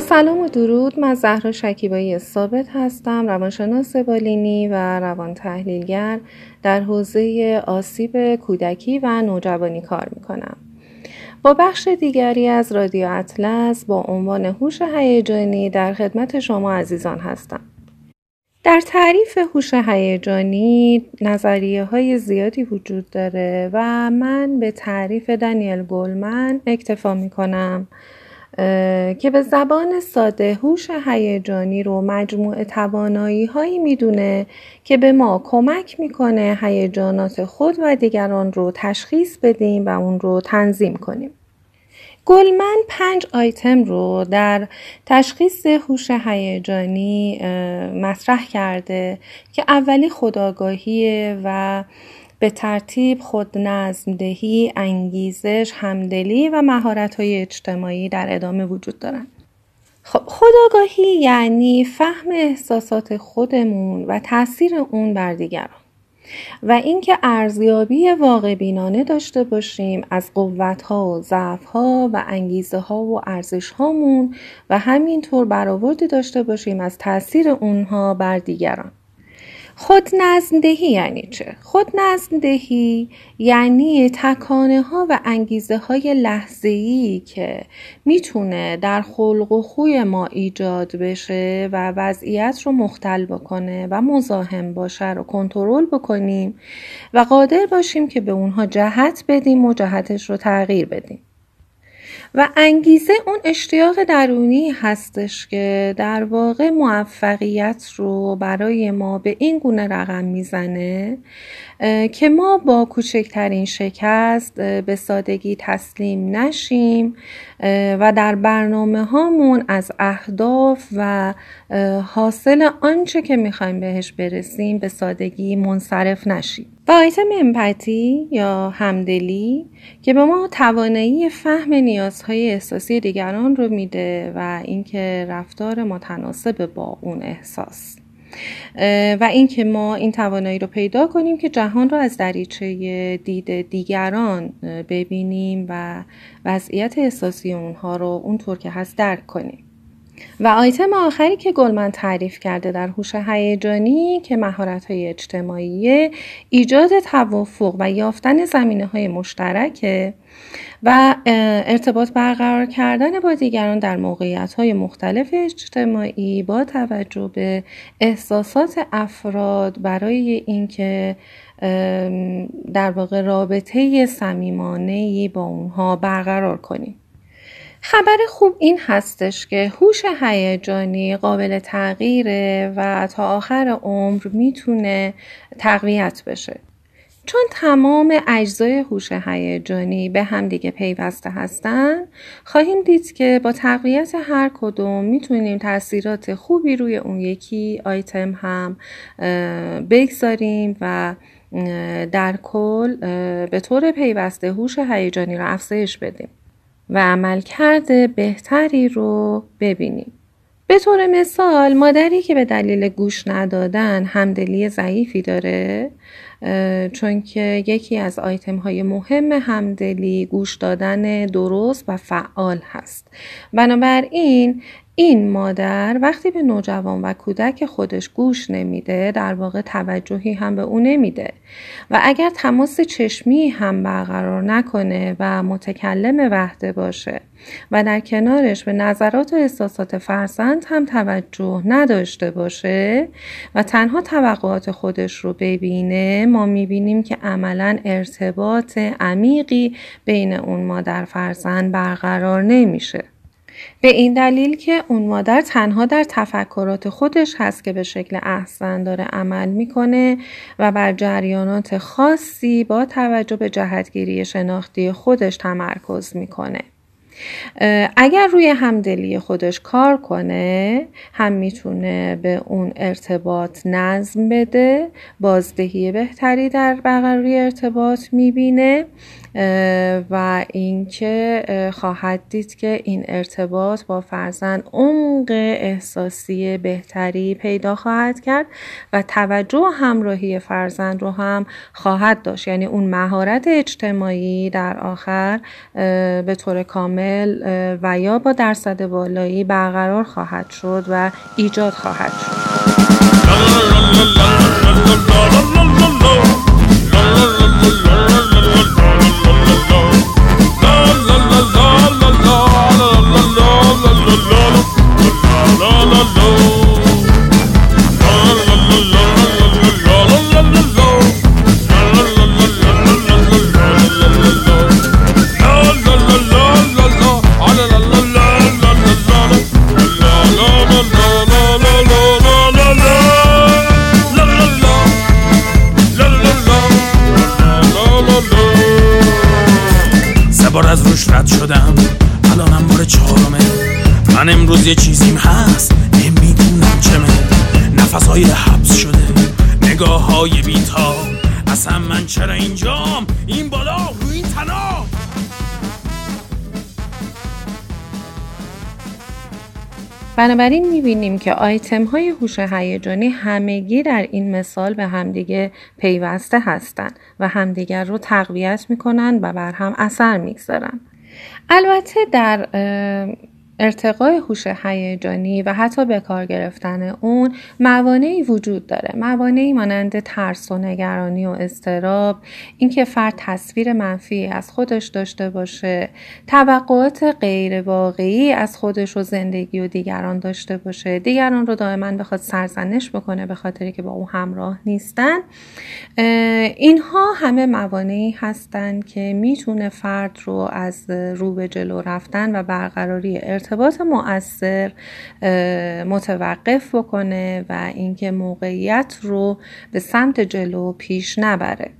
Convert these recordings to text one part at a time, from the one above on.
سلام و درود. من زهرا شکیبایی ثابت هستم روانشناس بالینی و روان تحلیلگر در حوزه آسیب کودکی و نوجوانی کار می‌کنم. با بخش دیگری از رادیو اطلس با عنوان هوش هیجانی در خدمت شما عزیزان هستم. در تعریف هوش هیجانی نظریه های زیادی وجود داره و من به تعریف دانیل گولمن اکتفا می کنم که به زبان ساده هوش هیجانی رو مجموعه توانایی هایی می‌دونه که به ما کمک می‌کنه هیجانات خود و دیگران رو تشخیص بدیم و اون رو تنظیم کنیم. گلمن پنج آیتم رو در تشخیص هوش هیجانی مطرح کرده که اولی خداگاهیه و به ترتیب خود دهی، انگیزش، همدلی و مهارت های اجتماعی در ادامه وجود دارند. خب خداگاهی یعنی فهم احساسات خودمون و تاثیر اون بر دیگران و اینکه ارزیابی واقع بینانه داشته باشیم از قوت ها و ضعف ها و انگیزه ها و ارزش هامون و همینطور برآوردی داشته باشیم از تاثیر اونها بر دیگران خود دهی یعنی چه؟ خود دهی یعنی تکانه ها و انگیزه های لحظه ای که می‌تونه در خلق و خوی ما ایجاد بشه و وضعیت رو مختل بکنه و مزاحم باشه رو کنترل بکنیم و قادر باشیم که به اونها جهت بدیم و جهتش رو تغییر بدیم. و انگیزه اون اشتیاق درونی هستش که در واقع موفقیت رو برای ما به این گونه رقم می‌زنه که ما با کوچکترین شکست به سادگی تسلیم نشیم و در برنامه هامون از اهداف و حاصل آنچه که می‌خوایم بهش برسیم به سادگی منصرف نشیم. و آیتم امپاتی یا همدلی که به ما توانایی فهم نیازهای احساسی دیگران رو میده و اینکه رفتار متناسب با اون احساس. و اینکه ما این توانایی رو پیدا کنیم که جهان رو از دریچه دید دیگران ببینیم و وضعیت احساسی اونها رو اونطور که هست درک کنیم. و آیتم آخری که گلمن تعریف کرده در هوش هیجانی که مهارت های اجتماعی ایجاد توافق و یافتن زمینه های مشترکه و ارتباط برقرار کردن با دیگران در موقعیت های مختلف اجتماعی با توجه به احساسات افراد برای اینکه در واقع رابطه صمیمانه با اونها برقرار کنیم. خبر خوب این هستش که هوش هیجانی قابل تغییره و تا آخر عمر می‌تونه تقویت بشه. چون تمام اجزای هوش هیجانی به هم دیگه پیوسته هستن خواهیم دید که با تقویت هر کدوم می‌تونیم تاثیرات خوبی روی اون یکی آیتم هم بگذاریم و در کل به طور پیوسته هوش هیجانی رو افزایش بدیم. و عملکرد بهتری رو ببینیم. به طور مثال مادری که به دلیل گوش ندادن همدلی ضعیفی داره چون که یکی از آیتم های مهم همدلی گوش دادن درست و فعال هست بنابراین این مادر وقتی به نوجوان و کودک خودش گوش نمیده در واقع توجهی هم به او نمیده. و اگر تماس چشمی هم برقرار نکنه و متکلم وحده باشه و در کنارش به نظرات و احساسات فرزند هم توجه نداشته باشه و تنها توقعات خودش رو ببینه ما می‌بینیم که عملا ارتباط عمیقی بین اون مادر فرزند برقرار نمیشه. به این دلیل که اون مادر تنها در تفکرات خودش هست که به شکل احسن داره عمل می‌کنه و بر جریانات خاصی با توجه به جهتگیری شناختی خودش تمرکز می‌کنه. اگر روی همدلی خودش کار کنه هم می‌تونه به اون ارتباط نظم بده بازدهی بهتری در برقراری ارتباط می‌بینه و اینکه خواهد دید که این ارتباط با فرزند عمق احساسی بهتری پیدا خواهد کرد و توجه همراهی فرزند رو هم خواهد داشت یعنی اون مهارت اجتماعی در آخر به طور کامل و یا با درصد بالایی برقرار خواهد شد و ایجاد خواهد شد یه چیزیم هست. نمی‌دونم چمه. نفس های حبس شده. نگاه های بیتا. اصلا من چرا اینجام؟ این بالا رو این تناب بنابراین می‌بینیم که آیتم های هوش هیجانی همگی در این مثال به همدیگه پیوسته هستند و همدیگر رو تقویت می‌کنن و بر هم اثر می‌گذارن. البته در ارتقای هوش هیجانی و حتی به کار گرفتن اون موانعی وجود داره. موانعی مانند ترس و نگرانی و استراب اینکه فرد تصویر منفی از خودش داشته باشه توقعات غیر واقعی از خودش و زندگی و دیگران داشته باشه. دیگران رو دائما بخواد سرزنش بکنه به خاطری که با او همراه نیستن. اینها همه موانعی هستند که می‌تونه فرد رو از رو به جلو رفتن و برقراری ارتباط ارتباط مؤثر متوقف بکنه و اینکه موقعیت رو به سمت جلو پیش نبره.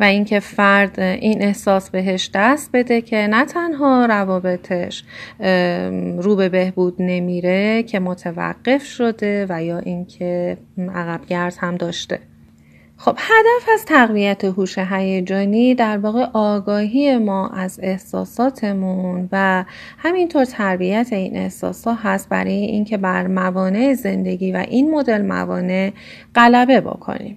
و اینکه فرد این احساس بهش دست بده که نه تنها روابطش رو به بهبود نمیره که متوقف شده و یا اینکه عقبگرد هم داشته. خب هدف از تقویت هوش هیجانی در واقع آگاهی ما از احساساتمون و همینطور تربیت این احساسات هست برای اینکه بر موانع زندگی و این مدل موانع غلبه بکنیم.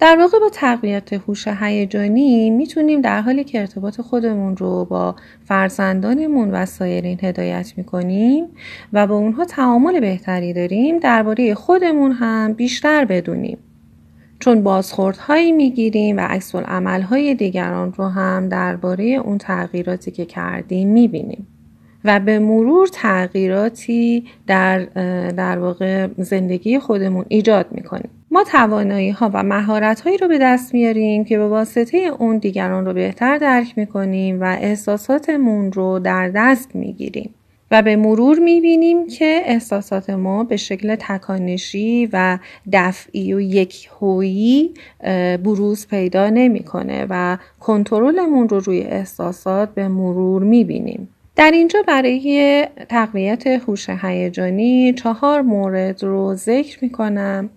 در واقع با تقویت هوش هیجانی می‌تونیم در حالی که ارتباط خودمون رو با فرزندانمون و سایرین هدایت می‌کنیم و با اونها تعامل بهتری داریم درباره خودمون هم بیشتر بدونیم. چون بازخوردهایی می‌گیریم و عکس های دیگران رو هم درباره اون تغییراتی که کردیم می‌بینیم. و به مرور تغییراتی در در واقع زندگی خودمون ایجاد می‌کنیم. ما توانایی ها و مهارت هایی رو به دست میاریم که به واسطه اون دیگران رو بهتر درک می‌کنیم و احساساتمون رو در دست می‌گیریم. و به مرور می‌بینیم که احساسات ما به شکل تکانشی و دفعی و یک هویی بروز پیدا نمی‌کنه و کنترلمون رو روی احساسات به مرور می‌بینیم. در اینجا برای تقویت هوش هیجانی چهار مورد رو ذکر می‌کنم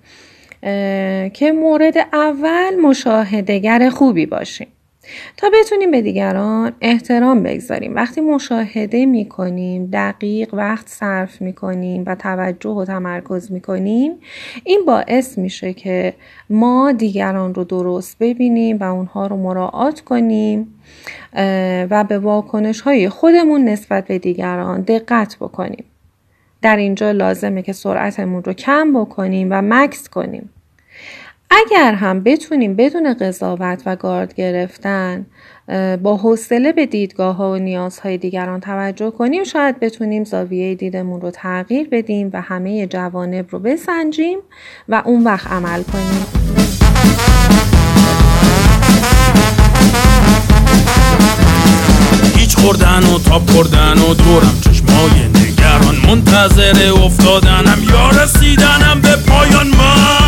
که مورد اول مشاهدگر خوبی باشیم. تا بتونیم به دیگران احترام بگذاریم. وقتی مشاهده می کنیم دقیق وقت صرف می کنیم و توجه و تمرکز می کنیم این باعث میشه که ما دیگران رو درست ببینیم و اونها رو مراعات کنیم و به واکنش های خودمون نسبت به دیگران دقت بکنیم. در اینجا لازمه که سرعتمون رو کم بکنیم و مکس کنیم. اگر هم بتونیم بدون قضاوت و گارد گرفتن با حوصله به دیدگاه ها و نیازهای دیگران توجه کنیم شاید بتونیم زاویه دیدمون رو تغییر بدیم و همه جوانب رو بسنجیم و اون وقت عمل کنیم. هیچ خوردن و تا پردن و دورم چشمای نگران منتظر افتادنم یا رسیدنم به پایان من.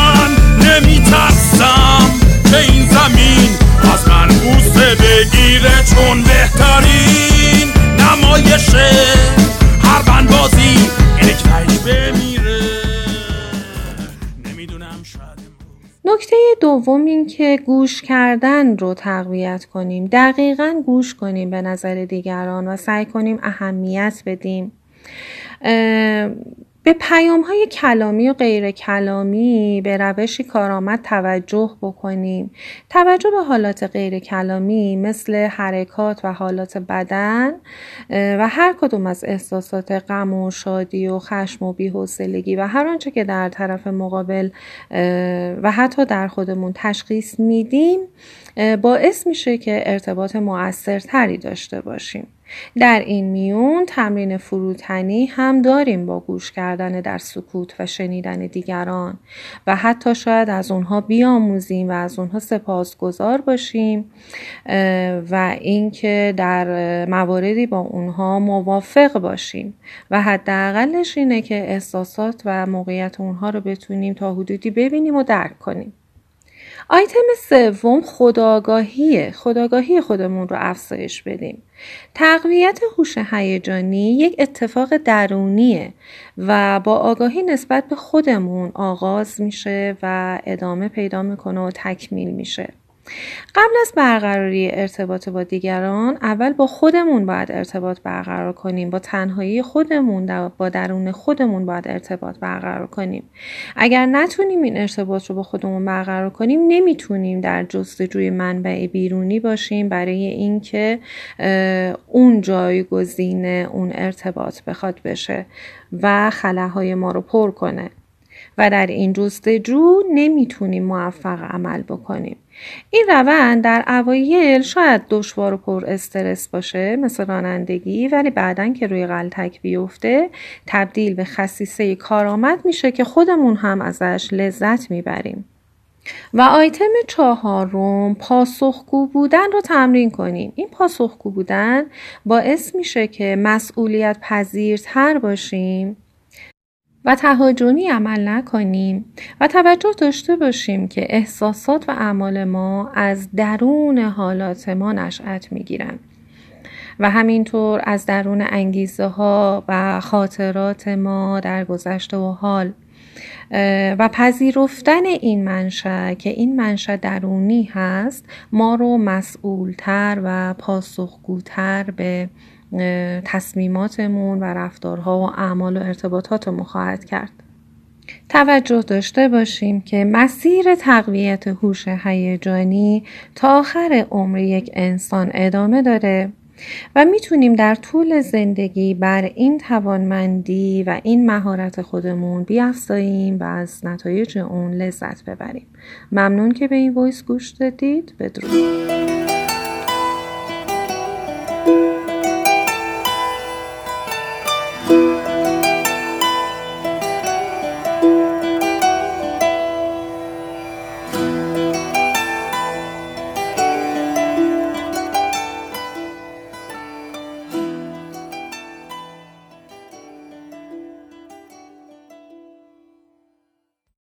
نمیترسم که این زمین از من بوسه بگیره چون بهترین نمایشه هر بازی یک بمیره. نمی‌دونم شاید نکته دوم این که گوش کردن رو تقویت کنیم. دقیقا گوش کنیم به نظر دیگران و سعی کنیم اهمیت بدیم. به پیام های کلامی و غیر کلامی به روشی کارآمد توجه بکنیم. توجه به حالات غیر کلامی مثل حرکات و حالات بدن و هر کدوم از احساسات غم و شادی و خشم و بی‌حوصلگی و هر آنچه که در طرف مقابل و حتی در خودمون تشخیص میدیم باعث میشه که ارتباط مؤثرتری داشته باشیم. در این میون تمرین فروتنی هم داریم با گوش کردن در سکوت و شنیدن دیگران و حتی شاید از اونها بیاموزیم و از اونها سپاسگزار باشیم و اینکه در مواردی با اونها موافق باشیم. و حداقلش اینه که احساسات و موقعیت اونها رو بتونیم تا حدودی ببینیم و درک کنیم. آیتم سوم خداگاهی خداگاهی خودمون رو افزایش بدیم. تقویت هوش هیجانی یک اتفاق درونیه و با آگاهی نسبت به خودمون آغاز میشه و ادامه پیدا می‌کنه و تکمیل میشه. قبل از برقراری ارتباط با دیگران اول با خودمون باید ارتباط برقرار کنیم. با تنهایی خودمون با درون خودمون باید ارتباط برقرار کنیم. اگر نتونیم این ارتباط رو با خودمون برقرار کنیم نمی‌تونیم در جستجوی منبع بیرونی باشیم برای اینکه اون جایگزین اون ارتباط بخواد بشه و خلاهای ما رو پر کنه. و در این جستجو نمی‌تونیم موفق عمل بکنیم. این روند در اوایل شاید دشوار و پر استرس باشه مثل رانندگی ولی بعدا که روی غلطک بیفته تبدیل به خصیصه کارآمد میشه که خودمون هم ازش لذت می‌بریم. و آیتم چهارم پاسخگو بودن رو تمرین کنیم. این پاسخگو بودن باعث میشه که مسئولیت پذیرتر باشیم. و تهاجمی عمل نکنیم و توجه داشته باشیم که احساسات و اعمال ما از درون حالات ما نشأت می‌گیرند و همینطور از درون انگیزه ها و خاطرات ما در گذشته و حال و پذیرفتن این منشأ که این منشأ درونی هست ما رو مسئولتر و پاسخگوتر به تصمیماتمون و رفتارها و اعمال و ارتباطاتمون خواهد کرد. توجه داشته باشیم که مسیر تقویت هوش هیجانی تا آخر عمر یک انسان ادامه داره و می‌تونیم در طول زندگی بر این توانمندی و این مهارت خودمون بیافزاییم و از نتایج اون لذت ببریم. ممنون که به این وایس گوش دادید. بدرود.